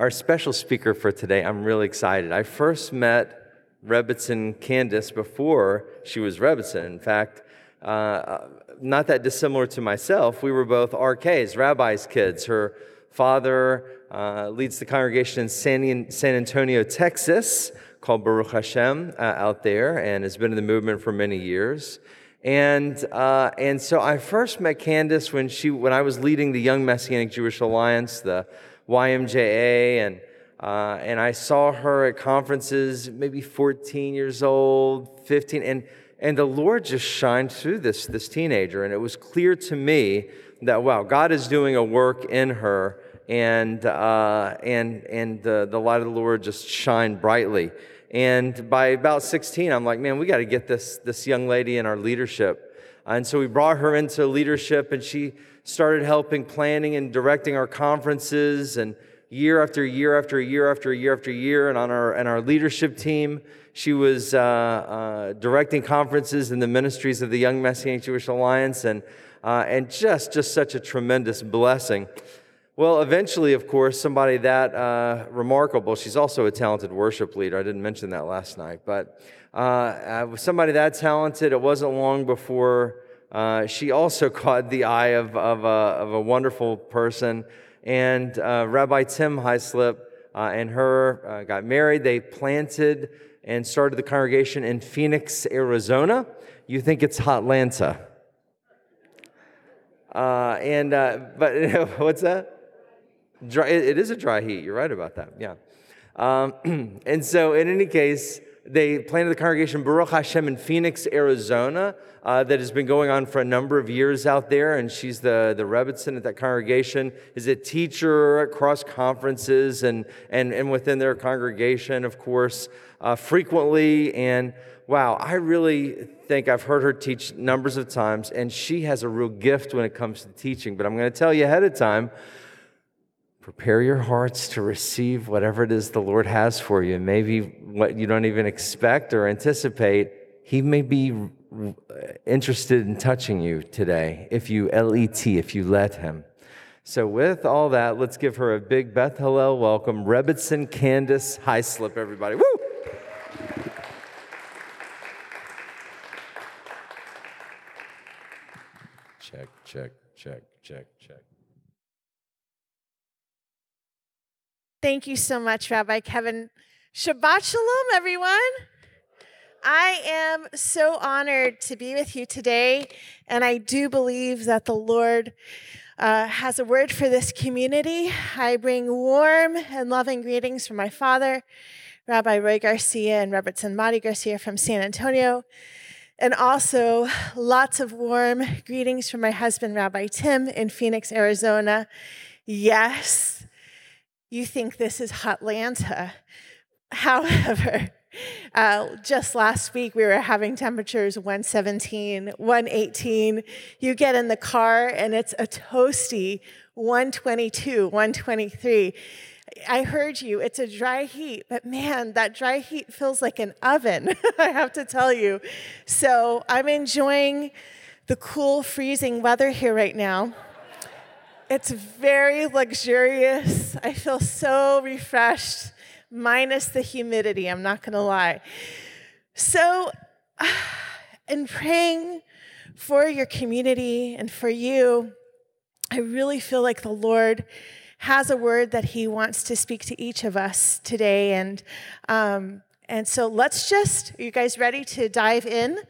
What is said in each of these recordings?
Our special speaker for today, I'm really excited. I first met Rebbitzin Candace before she was Rebbitzin. In fact, uh, not that dissimilar to myself, we were both RKs, rabbi's kids. Her father uh, leads the congregation in San, San, Antonio, Texas, called Baruch Hashem uh, out there, and has been in the movement for many years. And, uh, and so I first met Candace when, she, when I was leading the Young Messianic Jewish Alliance, the YMJA, and, uh, and I saw her at conferences, maybe 14 years old, 15, and, and the Lord just shined through this, this teenager. And it was clear to me that, wow, God is doing a work in her and, uh, and, and the, the light of the Lord just shined brightly. And by about 16, I'm like, man, we got to get this, this young lady in our leadership. And so we brought her into leadership, and she started helping planning and directing our conferences. And year after year after year after year after year, and on our, and our leadership team, she was uh, uh, directing conferences in the ministries of the Young Messianic Jewish Alliance, and, uh, and just, just such a tremendous blessing. Well, eventually, of course, somebody that uh, remarkable, she's also a talented worship leader. I didn't mention that last night, but uh, uh, somebody that talented, it wasn't long before uh, she also caught the eye of, of, a, of a wonderful person. And uh, Rabbi Tim Heislip uh, and her got married. They planted and started the congregation in Phoenix, Arizona. You think it's Hotlanta. Uh and, but what's that? Dry, it is a dry heat. You're right about that. Yeah. Um, and so, in any case, they planted the congregation Baruch Hashem in Phoenix, Arizona, uh, that has been going on for a number of years out there. And she's the, the Rebbitzin at that congregation, is a teacher at cross conferences and, and, and within their congregation, of course, uh, frequently. And wow, I really think I've heard her teach numbers of times, and she has a real gift when it comes to teaching. But I'm going to tell you ahead of time prepare your hearts to receive whatever it is the Lord has for you. Maybe what you don't even expect or anticipate. He may be interested in touching you today if you let, if you let Him. So, with all that, let's give her a big Beth Hallel welcome. Rebbitzin Candace Heislip, everybody. Woo! Check, check, check, check, check. Thank you so much, Rabbi Kevin. Shabbat Shalom, everyone. I am so honored to be with you today, and I do believe that the Lord uh, has a word for this community. I bring warm and loving greetings from my father, Rabbi Roy Garcia, and Rebbetzin Madi Garcia from San Antonio, and also lots of warm greetings from my husband, Rabbi Tim, in Phoenix, Arizona. Yes, you think this is Hotlanta. However, uh, just last week we were having temperatures 117, 118. You get in the car and it's a toasty 122, 123. I heard you. It's a dry heat, but man, that dry heat feels like an oven, I have to tell you. So I'm enjoying the cool, freezing weather here right now. It's very luxurious. I feel so refreshed, minus the humidity, I'm not gonna lie. So, in praying for your community and for you, I really feel like the Lord has a word that he wants to speak to each of us today. And, um, and so let's just, are you guys ready to dive in?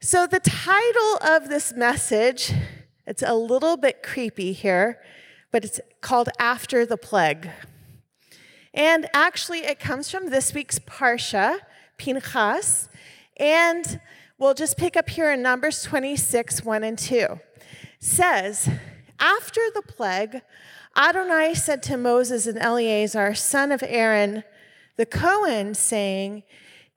So, the title of this message, it's a little bit creepy here, but it's called After the Plague. And actually, it comes from this week's Parsha, Pinchas. And we'll just pick up here in Numbers 26, 1 and 2. says, After the plague, Adonai said to Moses and Eleazar, son of Aaron, the Cohen, saying,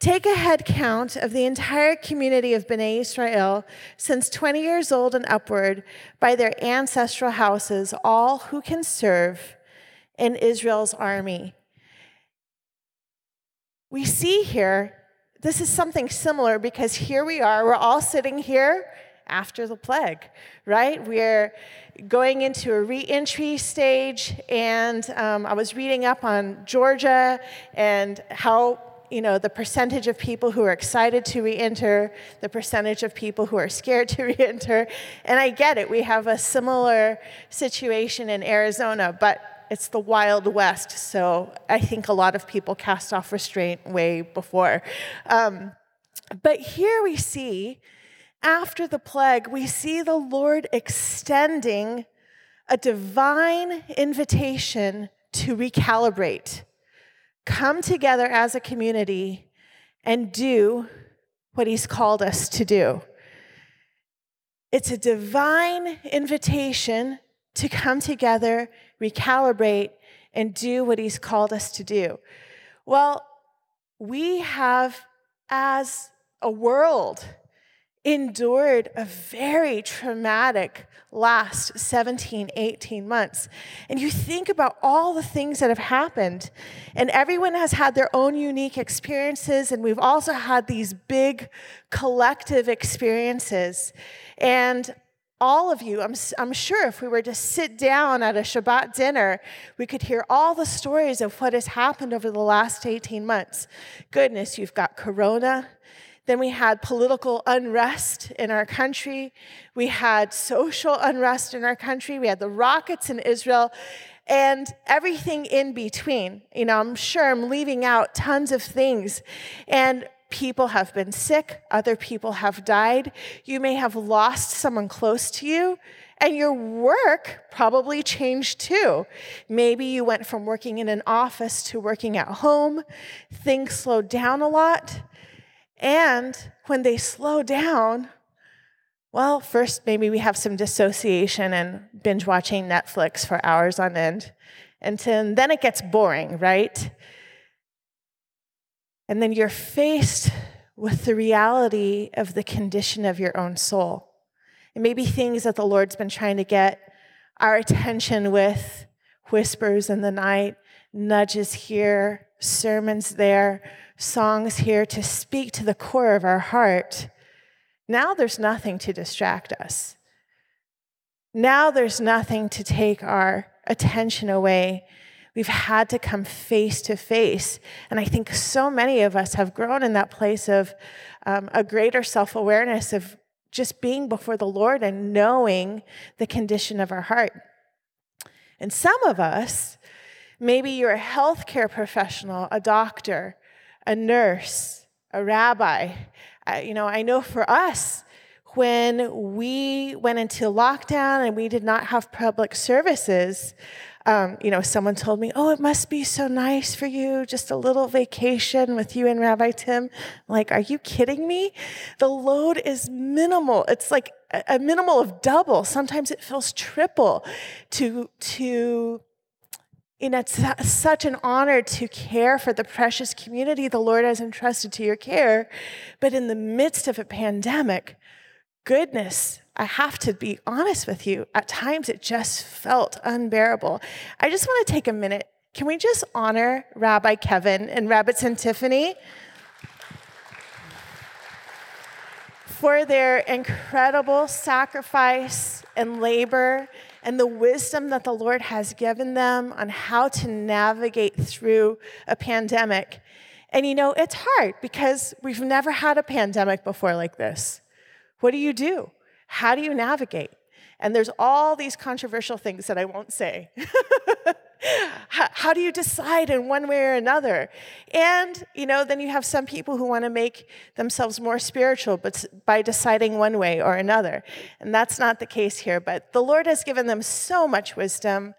Take a head count of the entire community of Bnei Israel, since 20 years old and upward, by their ancestral houses, all who can serve in Israel's army. We see here, this is something similar because here we are, we're all sitting here after the plague, right? We're going into a reentry stage, and um, I was reading up on Georgia and how you know the percentage of people who are excited to reenter, the percentage of people who are scared to reenter, and I get it. We have a similar situation in Arizona, but it's the Wild West, so I think a lot of people cast off restraint way before. Um, but here we see after the plague, we see the Lord extending a divine invitation to recalibrate, come together as a community, and do what He's called us to do. It's a divine invitation to come together, recalibrate, and do what He's called us to do. Well, we have, as a world, endured a very traumatic last 17, 18 months. And you think about all the things that have happened, and everyone has had their own unique experiences, and we've also had these big collective experiences. And all of you, I'm, I'm sure if we were to sit down at a Shabbat dinner, we could hear all the stories of what has happened over the last 18 months. Goodness, you've got Corona, then we had political unrest in our country. We had social unrest in our country. We had the rockets in Israel and everything in between. You know, I'm sure I'm leaving out tons of things. And people have been sick, other people have died. You may have lost someone close to you. And your work probably changed too. Maybe you went from working in an office to working at home. Things slowed down a lot. And when they slow down, well, first, maybe we have some dissociation and binge watching Netflix for hours on end. And then it gets boring, right? And then you're faced with the reality of the condition of your own soul. It may be things that the Lord's been trying to get our attention with whispers in the night, nudges here, sermons there, songs here to speak to the core of our heart, now there's nothing to distract us. Now there's nothing to take our attention away. We've had to come face to face. And I think so many of us have grown in that place of um, a greater self awareness of just being before the Lord and knowing the condition of our heart. And some of us, maybe you're a healthcare professional, a doctor, a nurse, a rabbi. Uh, you know, I know for us, when we went into lockdown and we did not have public services, um, you know, someone told me, "Oh, it must be so nice for you, just a little vacation with you and Rabbi Tim." I'm like, are you kidding me? The load is minimal. It's like a, a minimal of double. Sometimes it feels triple to to you know, it's such an honor to care for the precious community the Lord has entrusted to your care. But in the midst of a pandemic, goodness, I have to be honest with you, at times it just felt unbearable. I just want to take a minute. Can we just honor Rabbi Kevin and Rebbetzin Tiffany for their incredible sacrifice and labor and the wisdom that the Lord has given them on how to navigate through a pandemic. And you know, it's hard because we've never had a pandemic before like this. What do you do? How do you navigate? And there's all these controversial things that I won't say. how, how, do you decide in one way or another? And, you know, then you have some people who want to make themselves more spiritual but by deciding one way or another. And that's not the case here. But the Lord has given them so much wisdom,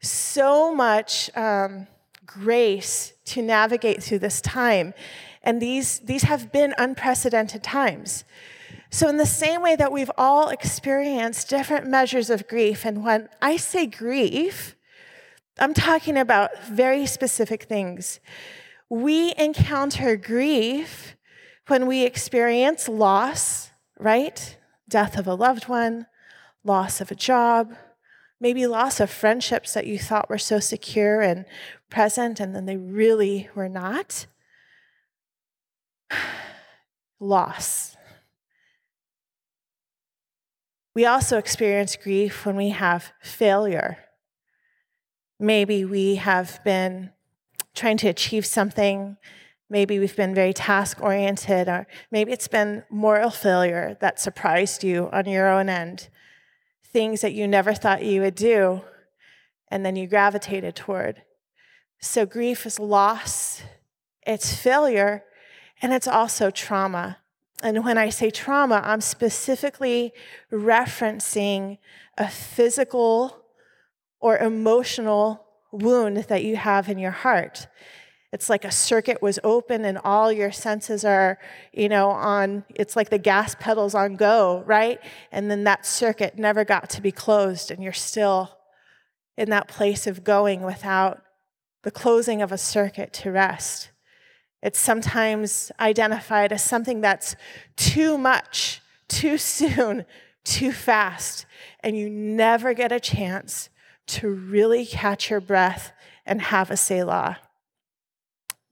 so much um, grace to navigate through this time. And these, these have been unprecedented times. So, in the same way that we've all experienced different measures of grief, and when I say grief, I'm talking about very specific things. We encounter grief when we experience loss, right? Death of a loved one, loss of a job, maybe loss of friendships that you thought were so secure and present, and then they really were not. loss. We also experience grief when we have failure. Maybe we have been trying to achieve something. Maybe we've been very task oriented, or maybe it's been moral failure that surprised you on your own end. Things that you never thought you would do, and then you gravitated toward. So, grief is loss, it's failure, and it's also trauma. And when I say trauma, I'm specifically referencing a physical or emotional wound that you have in your heart. It's like a circuit was open and all your senses are, you know, on, it's like the gas pedals on go, right? And then that circuit never got to be closed and you're still in that place of going without the closing of a circuit to rest. It's sometimes identified as something that's too much, too soon, too fast, and you never get a chance to really catch your breath and have a Selah.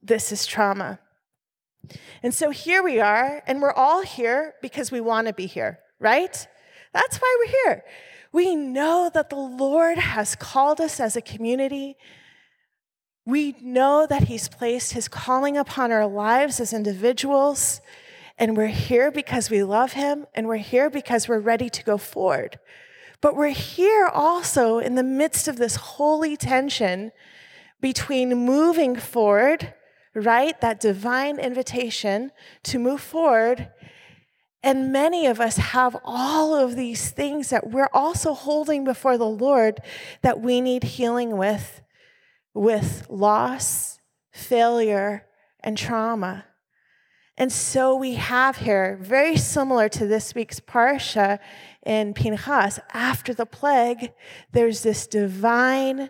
This is trauma. And so here we are, and we're all here because we want to be here, right? That's why we're here. We know that the Lord has called us as a community we know that He's placed His calling upon our lives as individuals, and we're here because we love Him, and we're here because we're ready to go forward. But we're here also in the midst of this holy tension between moving forward, right? That divine invitation to move forward. And many of us have all of these things that we're also holding before the Lord that we need healing with with loss, failure, and trauma. And so we have here, very similar to this week's Parsha in Pinchas, after the plague, there's this divine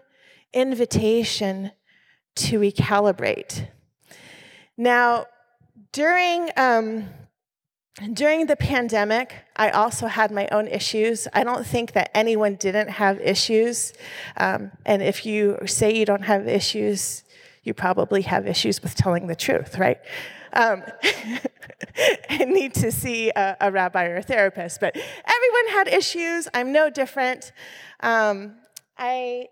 invitation to recalibrate. Now, during um, during the pandemic, I also had my own issues. I don't think that anyone didn't have issues. Um, and if you say you don't have issues, you probably have issues with telling the truth, right? Um, and need to see a, a, rabbi or a therapist. But everyone had issues. I'm no different. Um, I,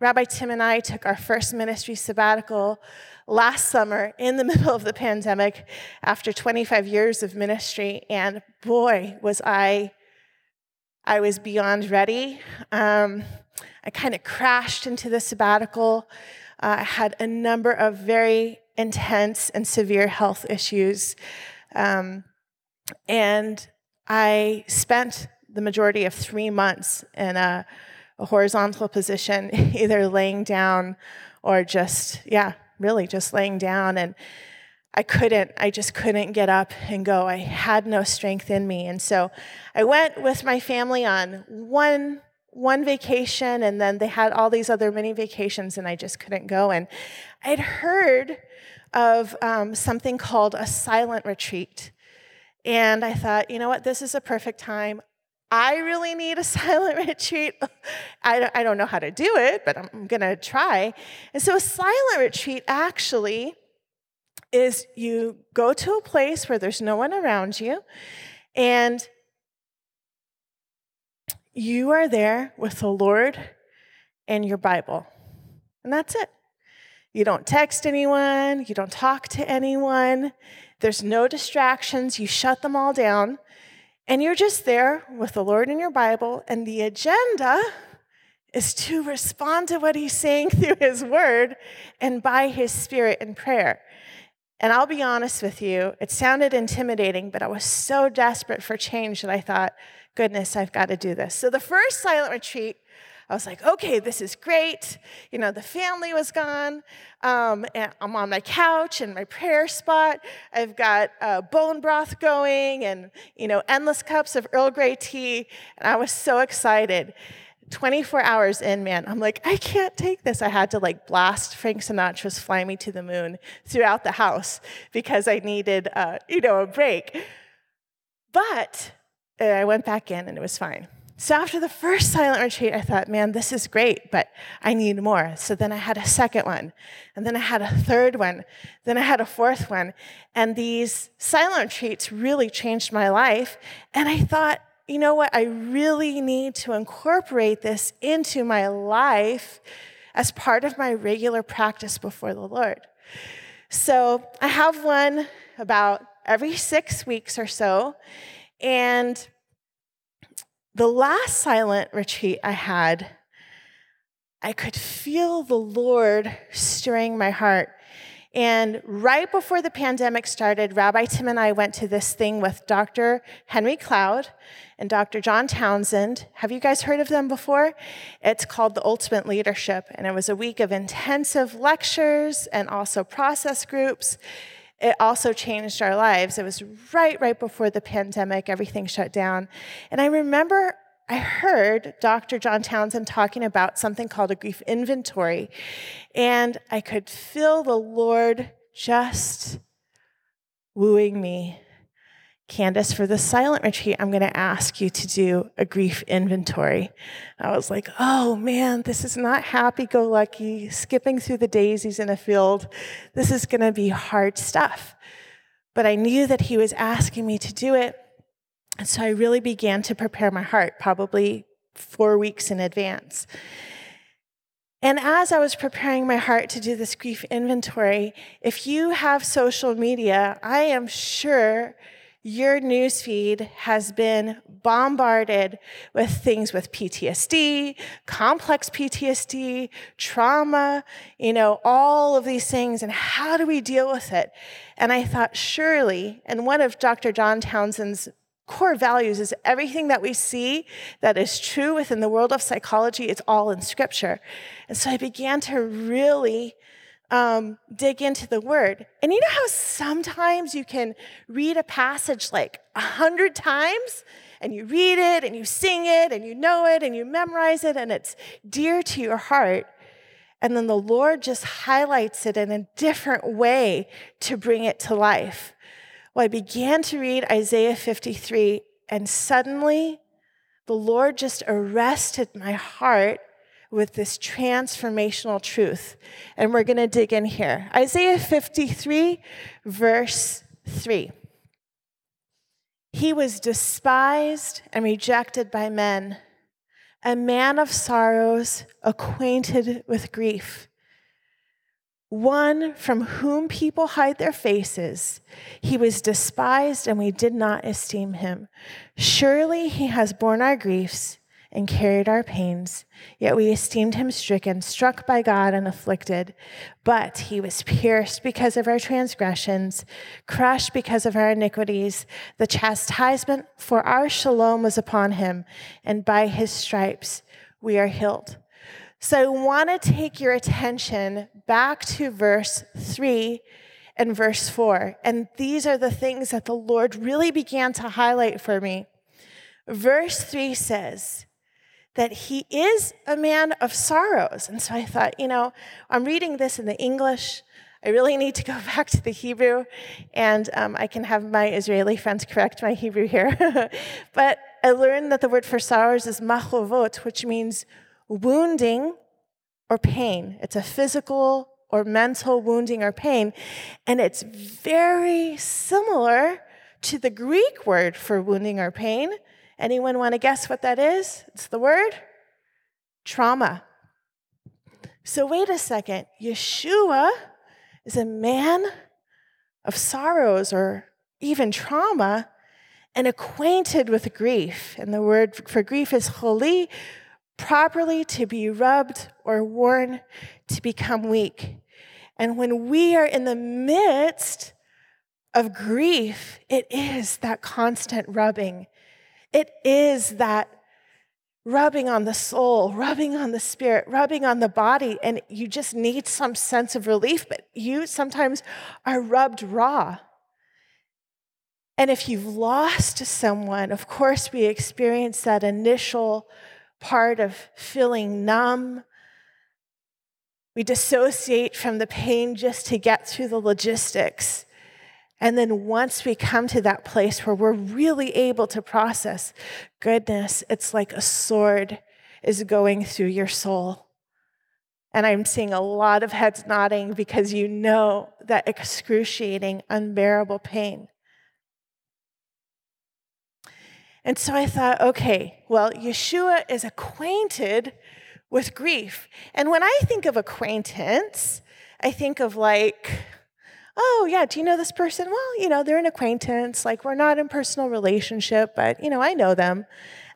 Rabbi Tim and I took our first ministry sabbatical last summer in the middle of the pandemic after 25 years of ministry, and boy, was I, I was beyond ready. Um, I kind of crashed into the sabbatical. Uh, I had a number of very intense and severe health issues. Um, and I spent the majority of three months in a, a horizontal position, either laying down or just, yeah, really just laying down and I couldn't, I just couldn't get up and go. I had no strength in me. And so I went with my family on one one vacation and then they had all these other mini vacations and I just couldn't go. And I'd heard of um, something called a silent retreat. And I thought, you know what, this is a perfect time. I really need a silent retreat. I, I don't know how to do it, but I'm going to try. And so, a silent retreat actually is you go to a place where there's no one around you, and you are there with the Lord and your Bible. And that's it. You don't text anyone, you don't talk to anyone, there's no distractions, you shut them all down And you're just there with the Lord in your Bible, and the agenda is to respond to what He's saying through His Word and by His Spirit in prayer. And I'll be honest with you, it sounded intimidating, but I was so desperate for change that I thought, goodness, I've got to do this. So the first silent retreat, I was like, okay, this is great. You know, the family was gone. Um, and I'm on my couch in my prayer spot. I've got uh, bone broth going and, you know, endless cups of Earl Grey tea. And I was so excited. 24 hours in, man, I'm like, I can't take this. I had to like blast Frank Sinatra's Fly Me to the Moon throughout the house because I needed, uh, you know, a break. But uh, I went back in and it was fine. So after the first silent retreat, I thought, man, this is great, but I need more. So then I had a second one, and then I had a third one, then I had a fourth one. And these silent retreats really changed my life. And I thought, you know what? I really need to incorporate this into my life as part of my regular practice before the Lord. So I have one about every six weeks or so. And the last silent retreat I had, I could feel the Lord stirring my heart and right before the pandemic started, Rabbi Tim and I went to this thing with Dr. Henry Cloud and Dr. John Townsend. Have you guys heard of them before? It's called The Ultimate Leadership, and it was a week of intensive lectures and also process groups. It also changed our lives. It was right, right before the pandemic, everything shut down. And I remember I heard Dr. John Townsend talking about something called a grief inventory, and I could feel the Lord just wooing me. Candace, for the silent retreat, I'm going to ask you to do a grief inventory. I was like, oh man, this is not happy go lucky, skipping through the daisies in a field. This is going to be hard stuff. But I knew that he was asking me to do it. And so I really began to prepare my heart, probably four weeks in advance. And as I was preparing my heart to do this grief inventory, if you have social media, I am sure your newsfeed has been bombarded with things with PTSD, complex PTSD, trauma, you know, all of these things, and how do we deal with it? And I thought, surely, and one of Dr. John Townsend's core values is everything that we see that is true within the world of psychology, it's all in scripture. And so I began to really um, dig into the word. And you know how sometimes you can read a passage like a hundred times and you read it and you sing it and you know it and you memorize it and it's dear to your heart. And then the Lord just highlights it in a different way to bring it to life. Well, I began to read Isaiah 53, and suddenly the Lord just arrested my heart with this transformational truth. And we're going to dig in here. Isaiah 53, verse 3. He was despised and rejected by men, a man of sorrows, acquainted with grief one from whom people hide their faces. He was despised, and we did not esteem him. Surely he has borne our griefs and carried our pains, yet we esteemed him stricken, struck by God, and afflicted. But he was pierced because of our transgressions, crushed because of our iniquities. The chastisement for our shalom was upon him, and by his stripes we are healed. So I want to take your attention back to verse 3 and verse 4. And these are the things that the Lord really began to highlight for me. Verse 3 says, that he is a man of sorrows. And so I thought, you know, I'm reading this in the English. I really need to go back to the Hebrew, and um, I can have my Israeli friends correct my Hebrew here. but I learned that the word for sorrows is machovot, which means wounding or pain. It's a physical or mental wounding or pain. And it's very similar to the Greek word for wounding or pain. Anyone want to guess what that is? It's the word trauma. So, wait a second. Yeshua is a man of sorrows or even trauma, and acquainted with grief. And the word for grief is choli, properly to be rubbed or worn to become weak. And when we are in the midst of grief, it is that constant rubbing. It is that rubbing on the soul, rubbing on the spirit, rubbing on the body, and you just need some sense of relief, but you sometimes are rubbed raw. And if you've lost someone, of course, we experience that initial part of feeling numb. We dissociate from the pain just to get through the logistics. And then once we come to that place where we're really able to process goodness, it's like a sword is going through your soul. And I'm seeing a lot of heads nodding because you know that excruciating, unbearable pain. And so I thought, okay, well, Yeshua is acquainted with grief. And when I think of acquaintance, I think of like, oh, yeah, do you know this person? Well, you know, they're an acquaintance. Like, we're not in personal relationship, but, you know, I know them.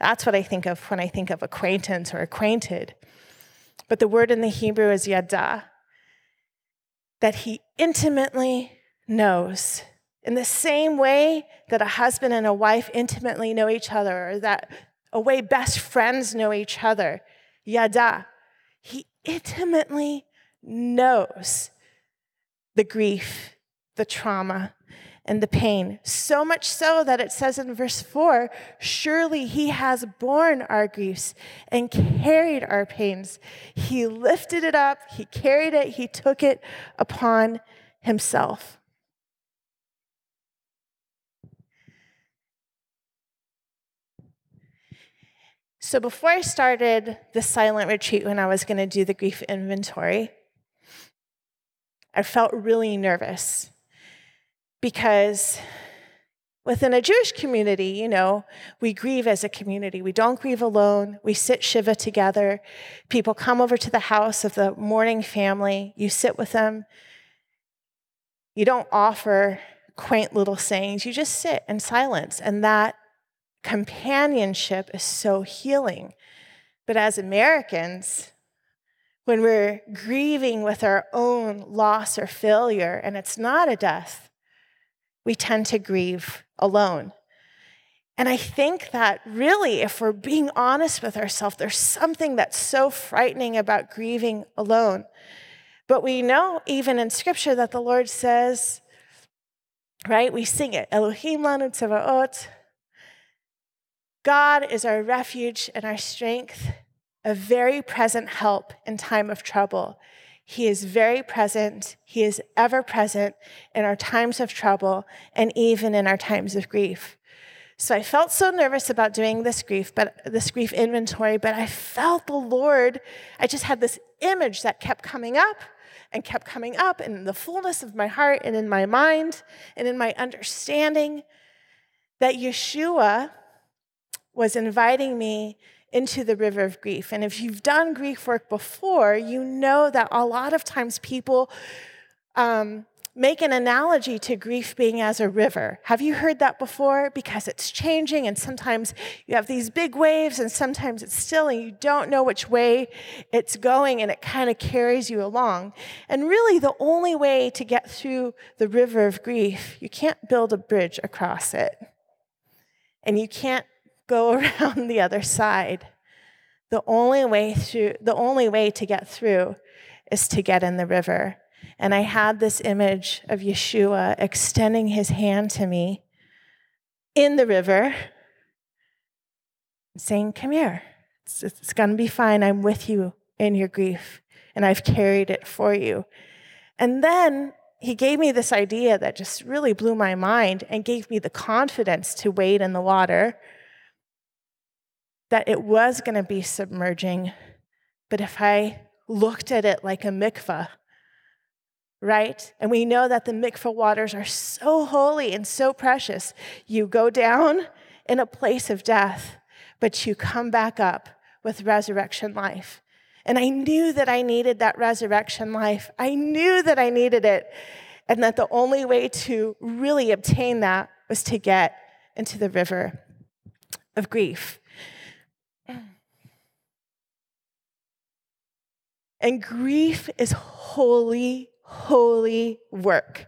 That's what I think of when I think of acquaintance or acquainted. But the word in the Hebrew is yada, that he intimately knows. In the same way that a husband and a wife intimately know each other, or that a way best friends know each other, yada, he intimately knows the grief, the trauma, and the pain. So much so that it says in verse 4 Surely he has borne our griefs and carried our pains. He lifted it up, he carried it, he took it upon himself. So, before I started the silent retreat, when I was going to do the grief inventory, I felt really nervous because within a Jewish community, you know, we grieve as a community. We don't grieve alone. We sit Shiva together. People come over to the house of the mourning family. You sit with them. You don't offer quaint little sayings. You just sit in silence. And that companionship is so healing. But as Americans, when we're grieving with our own loss or failure, and it's not a death, we tend to grieve alone. And I think that really, if we're being honest with ourselves, there's something that's so frightening about grieving alone. But we know, even in scripture, that the Lord says, right? We sing it Elohim lanu tzavaot. God is our refuge and our strength a very present help in time of trouble. He is very present. He is ever present in our times of trouble and even in our times of grief. So I felt so nervous about doing this grief, but this grief inventory, but I felt the Lord. I just had this image that kept coming up and kept coming up in the fullness of my heart and in my mind and in my understanding that Yeshua was inviting me into the river of grief. And if you've done grief work before, you know that a lot of times people um, make an analogy to grief being as a river. Have you heard that before? Because it's changing, and sometimes you have these big waves, and sometimes it's still, and you don't know which way it's going, and it kind of carries you along. And really, the only way to get through the river of grief, you can't build a bridge across it. And you can't go around the other side. The only way through, the only way to get through is to get in the river. And I had this image of Yeshua extending his hand to me in the river, saying, Come here. It's, it's going to be fine. I'm with you in your grief, and I've carried it for you. And then he gave me this idea that just really blew my mind and gave me the confidence to wade in the water that it was going to be submerging, but if I looked at it like a mikvah, right? And we know that the mikvah waters are so holy and so precious. You go down in a place of death, but you come back up with resurrection life. And I knew that I needed that resurrection life. I knew that I needed it. And that the only way to really obtain that was to get into the river of grief. And grief is holy, holy work.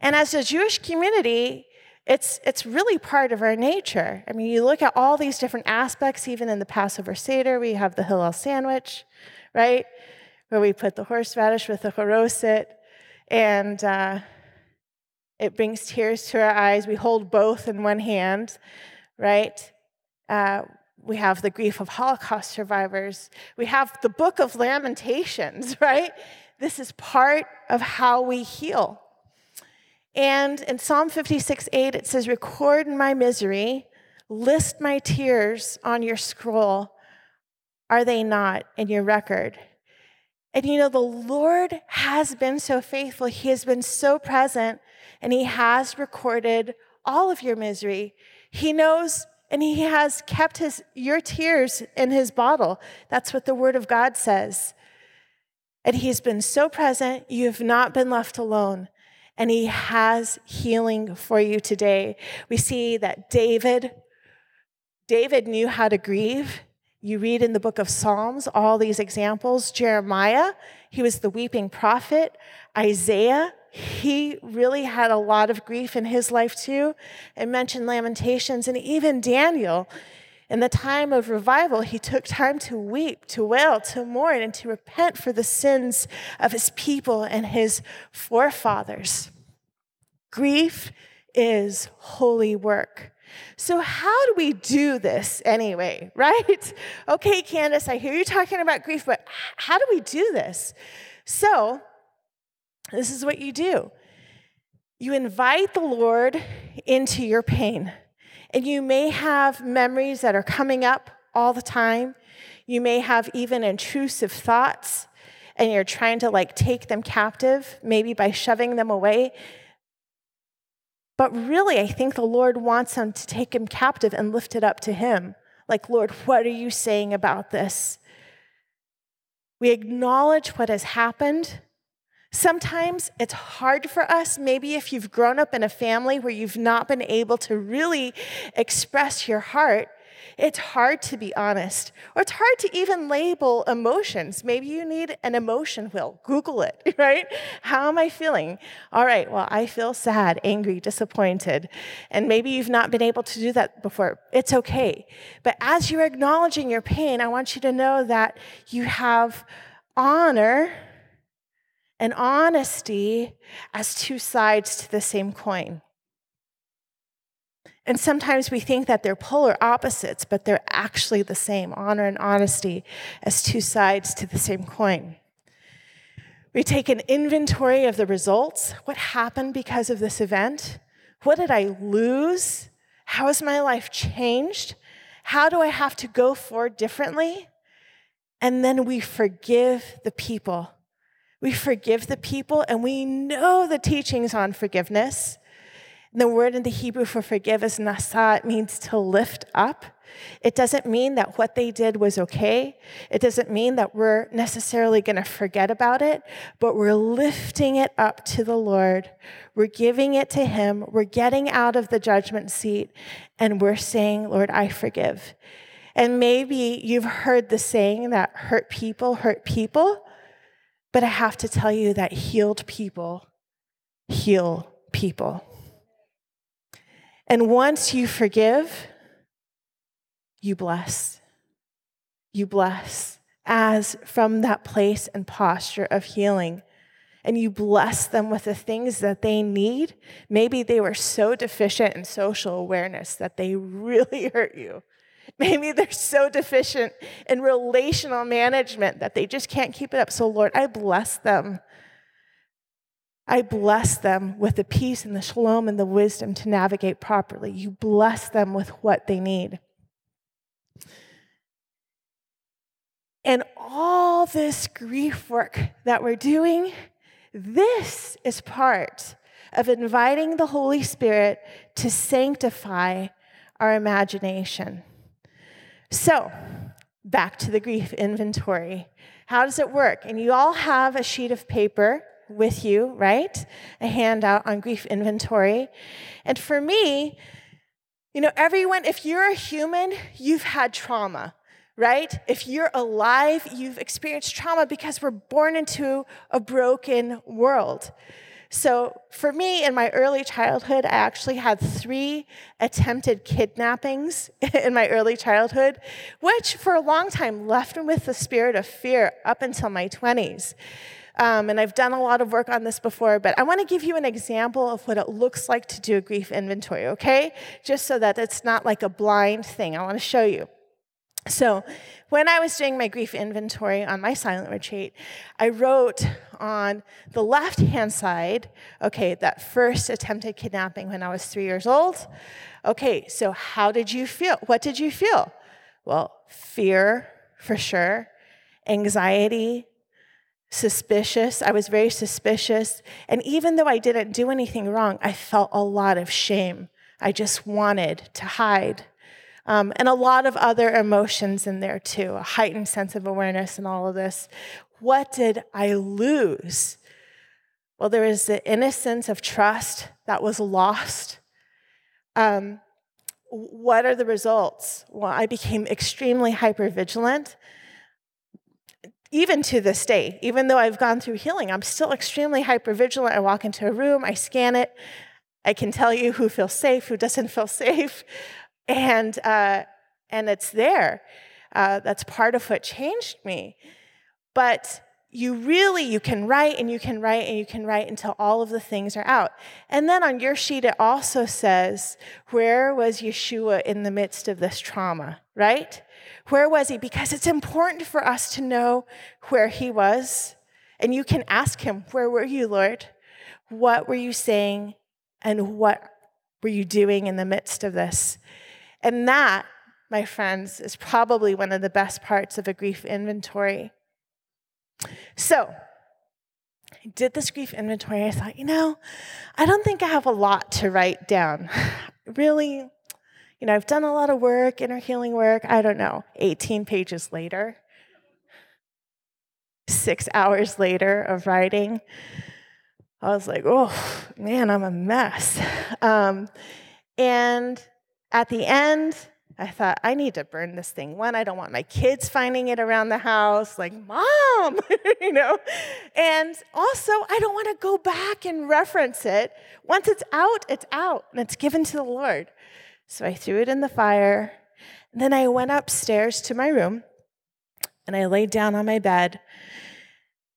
And as a Jewish community, it's, it's really part of our nature. I mean, you look at all these different aspects, even in the Passover Seder, we have the Hillel sandwich, right? Where we put the horseradish with the choroset, and uh, it brings tears to our eyes. We hold both in one hand, right? Uh, we have the grief of Holocaust survivors. We have the book of Lamentations, right? This is part of how we heal. And in Psalm 56 8, it says, Record my misery, list my tears on your scroll. Are they not in your record? And you know, the Lord has been so faithful. He has been so present, and He has recorded all of your misery. He knows and he has kept his your tears in his bottle. That's what the word of god says. And he's been so present. You have not been left alone. And he has healing for you today. We see that david david knew how to grieve. You read in the book of psalms all these examples. Jeremiah he was the weeping prophet. Isaiah he really had a lot of grief in his life too. I mentioned Lamentations, and even Daniel, in the time of revival, he took time to weep, to wail, to mourn, and to repent for the sins of his people and his forefathers. Grief is holy work. So, how do we do this anyway, right? Okay, Candace, I hear you talking about grief, but how do we do this? So, this is what you do you invite the Lord into your pain. And you may have memories that are coming up all the time. You may have even intrusive thoughts, and you're trying to like take them captive, maybe by shoving them away. But really, I think the Lord wants them to take him captive and lift it up to him. Like, Lord, what are you saying about this? We acknowledge what has happened Sometimes it's hard for us, maybe if you've grown up in a family where you've not been able to really express your heart, it's hard to be honest. Or it's hard to even label emotions. Maybe you need an emotion wheel. Google it, right? How am I feeling? All right, well, I feel sad, angry, disappointed. And maybe you've not been able to do that before. It's okay. But as you're acknowledging your pain, I want you to know that you have honor and honesty as two sides to the same coin. And sometimes we think that they're polar opposites, but they're actually the same honor and honesty as two sides to the same coin. We take an inventory of the results. What happened because of this event? What did I lose? How has my life changed? How do I have to go forward differently? And then we forgive the people we forgive the people, and we know the teachings on forgiveness. The word in the Hebrew for forgive is nasa. It means to lift up. It doesn't mean that what they did was okay. It doesn't mean that we're necessarily going to forget about it, but we're lifting it up to the Lord. We're giving it to Him. We're getting out of the judgment seat and we're saying, Lord, I forgive. And maybe you've heard the saying that hurt people hurt people. But I have to tell you that healed people heal people. And once you forgive, you bless. You bless as from that place and posture of healing. And you bless them with the things that they need. Maybe they were so deficient in social awareness that they really hurt you. Maybe they're so deficient in relational management that they just can't keep it up. So, Lord, I bless them. I bless them with the peace and the shalom and the wisdom to navigate properly. You bless them with what they need. And all this grief work that we're doing, this is part of inviting the Holy Spirit to sanctify our imagination. So, back to the grief inventory. How does it work? And you all have a sheet of paper with you, right? A handout on grief inventory. And for me, You know, everyone, if you're a human, you've had trauma, right? If you're alive, you've experienced trauma because we're born into a broken world. So, for me, in my early childhood, I actually had three attempted kidnappings in my early childhood, which for a long time left me with the spirit of fear up until my 20s. Um, and I've done a lot of work on this before, but I want to give you an example of what it looks like to do a grief inventory, okay? Just so that it's not like a blind thing. I want to show you. So, when I was doing my grief inventory on my silent retreat, I wrote on the left hand side, okay, that first attempted kidnapping when I was three years old. Okay, so how did you feel? What did you feel? Well, fear for sure, anxiety, suspicious. I was very suspicious. And even though I didn't do anything wrong, I felt a lot of shame. I just wanted to hide. Um, and a lot of other emotions in there too, a heightened sense of awareness and all of this. What did I lose? Well, there was the innocence of trust that was lost. Um, what are the results? Well, I became extremely hypervigilant. Even to this day, even though I've gone through healing, I'm still extremely hypervigilant. I walk into a room, I scan it, I can tell you who feels safe, who doesn't feel safe and uh, and it's there. Uh, that's part of what changed me. But you really you can write and you can write and you can write until all of the things are out. And then on your sheet it also says where was Yeshua in the midst of this trauma, right? Where was he? Because it's important for us to know where he was. And you can ask him, Where were you, Lord? What were you saying? And what were you doing in the midst of this? And that, my friends, is probably one of the best parts of a grief inventory. So, I did this grief inventory. I thought, you know, I don't think I have a lot to write down. really, you know, I've done a lot of work, inner healing work. I don't know, 18 pages later, six hours later of writing. I was like, oh, man, I'm a mess. Um, and at the end, I thought, I need to burn this thing. One, I don't want my kids finding it around the house, like, Mom, you know? And also, I don't want to go back and reference it. Once it's out, it's out, and it's given to the Lord. So I threw it in the fire. Then I went upstairs to my room, and I laid down on my bed,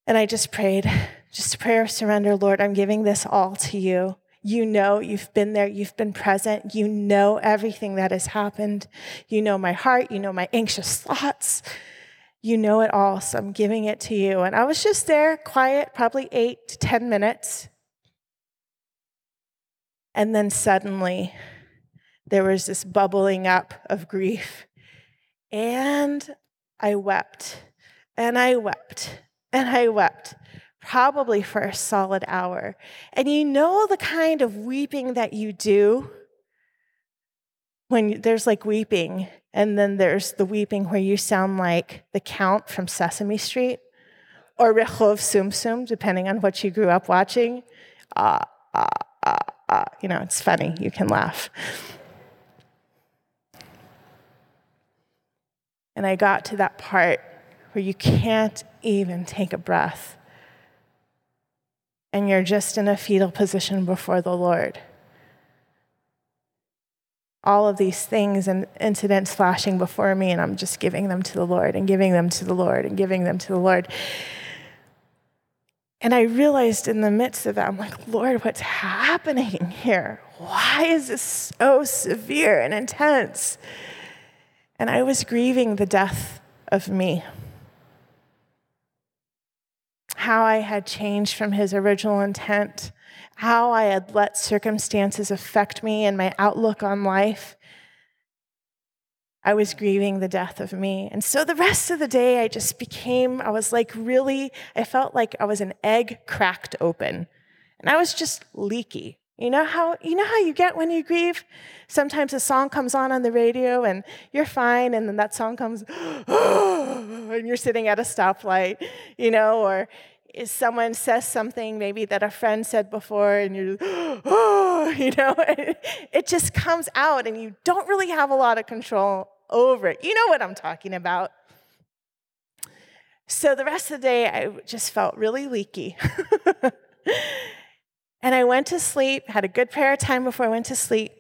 and I just prayed, just a prayer of surrender Lord, I'm giving this all to you. You know, you've been there, you've been present, you know everything that has happened. You know my heart, you know my anxious thoughts. You know it all, so I'm giving it to you. And I was just there, quiet, probably eight to 10 minutes. And then suddenly, there was this bubbling up of grief. And I wept, and I wept, and I wept probably for a solid hour. And you know the kind of weeping that you do when there's like weeping, and then there's the weeping where you sound like the Count from Sesame Street or Rehov Sum Sum, depending on what you grew up watching. Ah, ah, ah, ah. You know, it's funny. You can laugh. And I got to that part where you can't even take a breath and you're just in a fetal position before the Lord. All of these things and incidents flashing before me, and I'm just giving them to the Lord and giving them to the Lord and giving them to the Lord. And I realized in the midst of that, I'm like, Lord, what's happening here? Why is this so severe and intense? And I was grieving the death of me how I had changed from his original intent, how I had let circumstances affect me and my outlook on life. I was grieving the death of me. And so the rest of the day, I just became, I was like really, I felt like I was an egg cracked open. And I was just leaky. You know how you know how you get when you grieve? Sometimes a song comes on on the radio and you're fine and then that song comes and you're sitting at a stoplight, you know, or someone says something maybe that a friend said before and you're oh, you know, it just comes out and you don't really have a lot of control over it. You know what I'm talking about. So the rest of the day, I just felt really leaky. and I went to sleep, had a good prayer time before I went to sleep.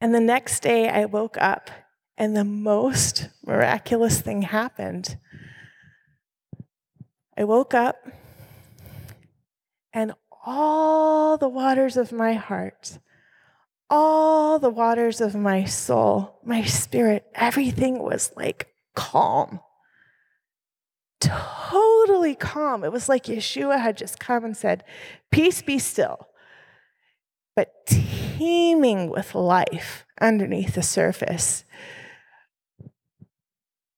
And the next day, I woke up, and the most miraculous thing happened. I woke up, and all the waters of my heart, all the waters of my soul, my spirit, everything was like calm. Totally calm. It was like Yeshua had just come and said, Peace be still. But teeming with life underneath the surface.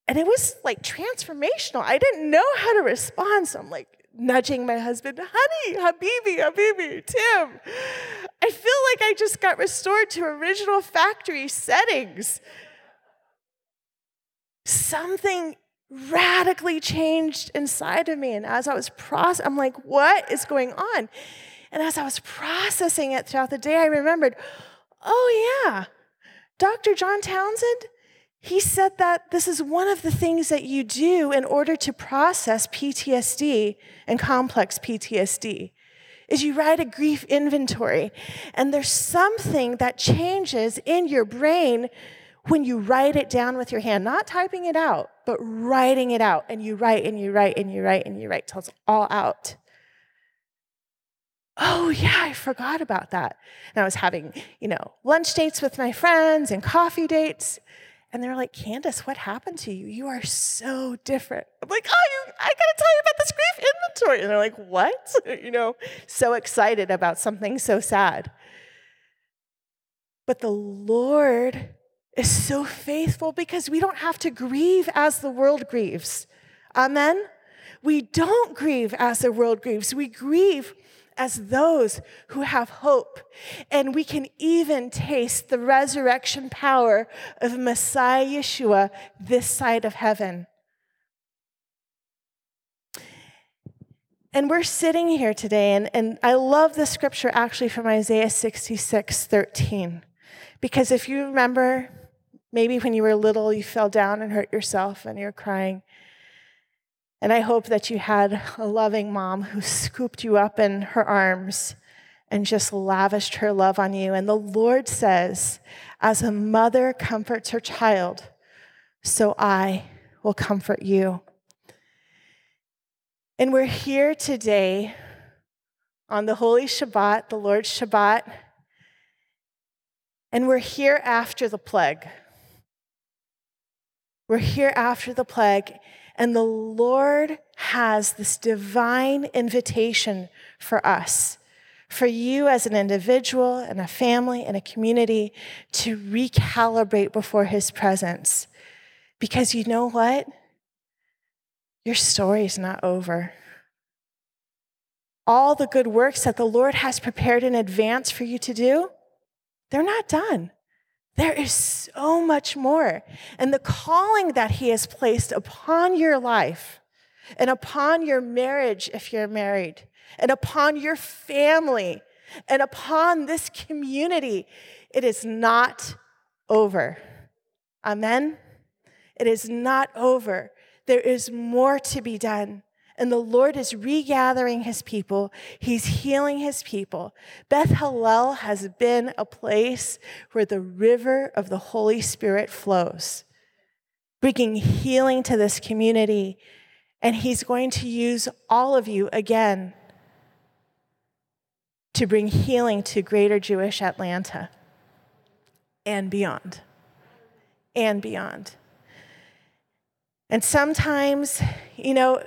And it was like transformational. I didn't know how to respond. So I'm like nudging my husband, honey, Habibi, Habibi, Tim. I feel like I just got restored to original factory settings. Something radically changed inside of me. And as I was processing, I'm like, what is going on? And as I was processing it throughout the day, I remembered, oh, yeah, Dr. John Townsend, he said that this is one of the things that you do in order to process PTSD and complex PTSD is you write a grief inventory and there's something that changes in your brain when you write it down with your hand, not typing it out, but writing it out. And you write and you write and you write and you write till it's all out. Oh, yeah, I forgot about that. And I was having, you know, lunch dates with my friends and coffee dates. And they're like, Candace, what happened to you? You are so different. I'm like, oh, you, I gotta tell you about this grief inventory. And they're like, what? you know, so excited about something so sad. But the Lord is so faithful because we don't have to grieve as the world grieves. Amen? We don't grieve as the world grieves. We grieve as those who have hope. And we can even taste the resurrection power of Messiah Yeshua this side of heaven. And we're sitting here today, and, and I love the scripture actually from Isaiah 66 13. Because if you remember, Maybe when you were little, you fell down and hurt yourself and you're crying. And I hope that you had a loving mom who scooped you up in her arms and just lavished her love on you. And the Lord says, as a mother comforts her child, so I will comfort you. And we're here today on the Holy Shabbat, the Lord's Shabbat, and we're here after the plague. We're here after the plague, and the Lord has this divine invitation for us, for you as an individual and a family and a community to recalibrate before His presence. Because you know what? Your story is not over. All the good works that the Lord has prepared in advance for you to do, they're not done. There is so much more. And the calling that He has placed upon your life and upon your marriage, if you're married, and upon your family, and upon this community, it is not over. Amen? It is not over. There is more to be done. And the Lord is regathering his people. He's healing his people. Beth Hallel has been a place where the river of the Holy Spirit flows, bringing healing to this community. And he's going to use all of you again to bring healing to greater Jewish Atlanta and beyond. And beyond. And sometimes, you know,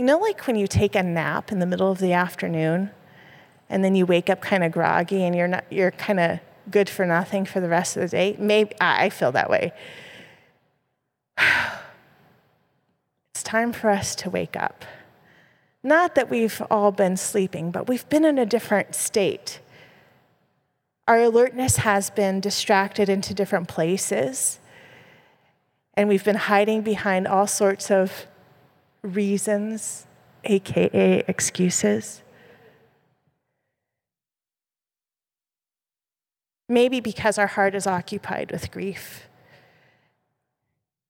you know, like when you take a nap in the middle of the afternoon and then you wake up kind of groggy and you're, not, you're kind of good for nothing for the rest of the day? Maybe I feel that way. It's time for us to wake up. Not that we've all been sleeping, but we've been in a different state. Our alertness has been distracted into different places, and we've been hiding behind all sorts of reasons, AKA excuses. Maybe because our heart is occupied with grief.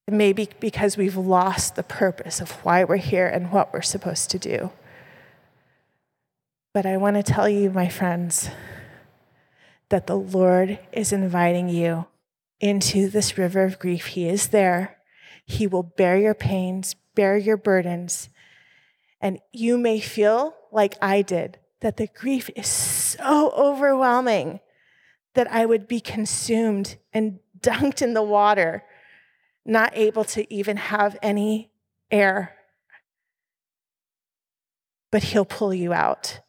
Maybe because we've lost the purpose of why we're here and what we're supposed to do. But I want to tell you, my friends, that the Lord is inviting you into this river of grief. He is there. He will bear your pains, bear your burdens. And you may feel like I did that the grief is so overwhelming that I would be consumed and dunked in the water, not able to even have any air. But He'll pull you out.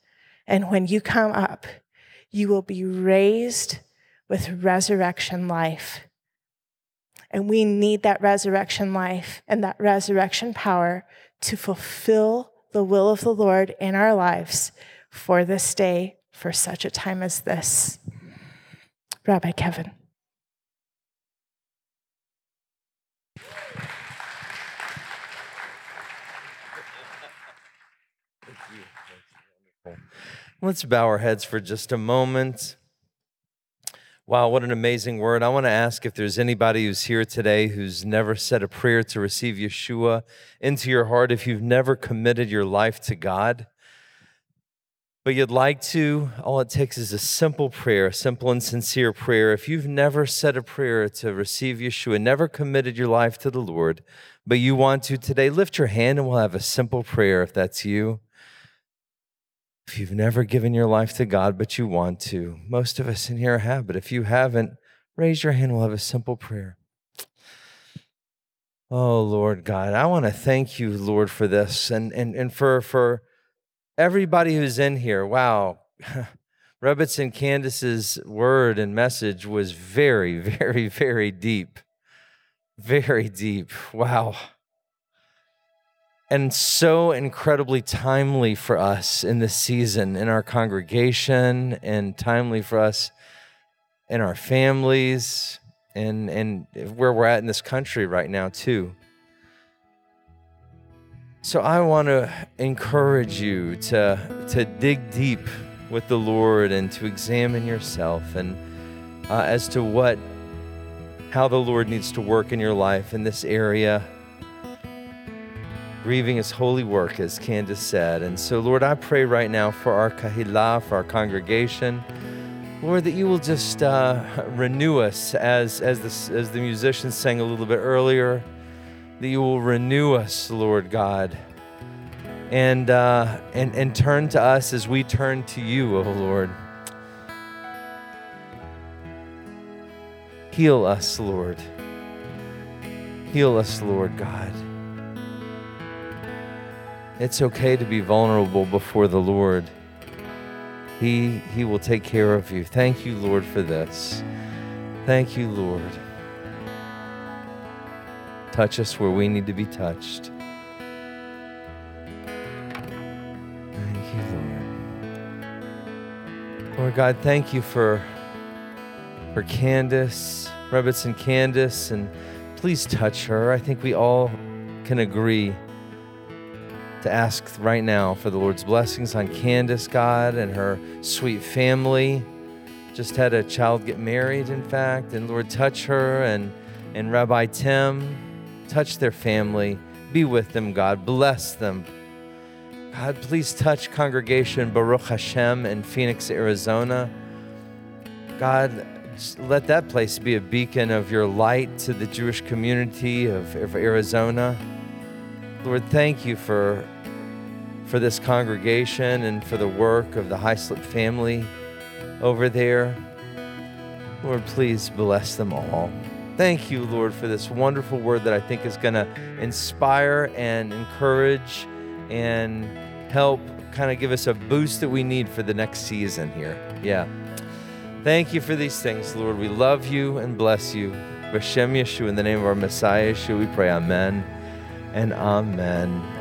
And when you come up, you will be raised with resurrection life. And we need that resurrection life and that resurrection power to fulfill the will of the Lord in our lives for this day, for such a time as this. Rabbi Kevin. Let's bow our heads for just a moment. Wow, what an amazing word. I want to ask if there's anybody who's here today who's never said a prayer to receive Yeshua into your heart, if you've never committed your life to God, but you'd like to, all it takes is a simple prayer, a simple and sincere prayer. If you've never said a prayer to receive Yeshua, never committed your life to the Lord, but you want to today, lift your hand and we'll have a simple prayer if that's you. If you've never given your life to God, but you want to, most of us in here have, but if you haven't, raise your hand. We'll have a simple prayer. Oh, Lord God, I want to thank you, Lord, for this and, and, and for, for everybody who's in here. Wow. Rebbetzin Candace's word and message was very, very, very deep. Very deep. Wow and so incredibly timely for us in this season in our congregation and timely for us in our families and and where we're at in this country right now too. So i want to encourage you to to dig deep with the lord and to examine yourself and uh, as to what how the lord needs to work in your life in this area grieving his holy work, as Candace said. And so, Lord, I pray right now for our kahila, for our congregation. Lord, that you will just uh, renew us as, as, the, as the musicians sang a little bit earlier, that you will renew us, Lord God, and, uh, and, and turn to us as we turn to you, O oh Lord. Heal us, Lord. Heal us, Lord God. It's okay to be vulnerable before the Lord. He, he will take care of you. Thank you, Lord, for this. Thank you, Lord. Touch us where we need to be touched. Thank you, Lord. Lord God, thank you for, for Candace, Rebbetzin Candace, and please touch her. I think we all can agree to ask right now for the Lord's blessings on Candace, God, and her sweet family. Just had a child get married, in fact, and Lord, touch her and, and Rabbi Tim, touch their family. Be with them, God. Bless them. God, please touch congregation Baruch Hashem in Phoenix, Arizona. God, let that place be a beacon of your light to the Jewish community of, of Arizona. Lord, thank you for, for this congregation and for the work of the Hyslop family over there. Lord, please bless them all. Thank you, Lord, for this wonderful word that I think is going to inspire and encourage and help kind of give us a boost that we need for the next season here. Yeah. Thank you for these things, Lord. We love you and bless you. B'Shem Yeshua, in the name of our Messiah Yeshua, we pray. Amen and amen.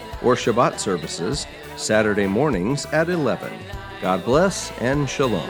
or Shabbat services, Saturday mornings at 11. God bless and shalom.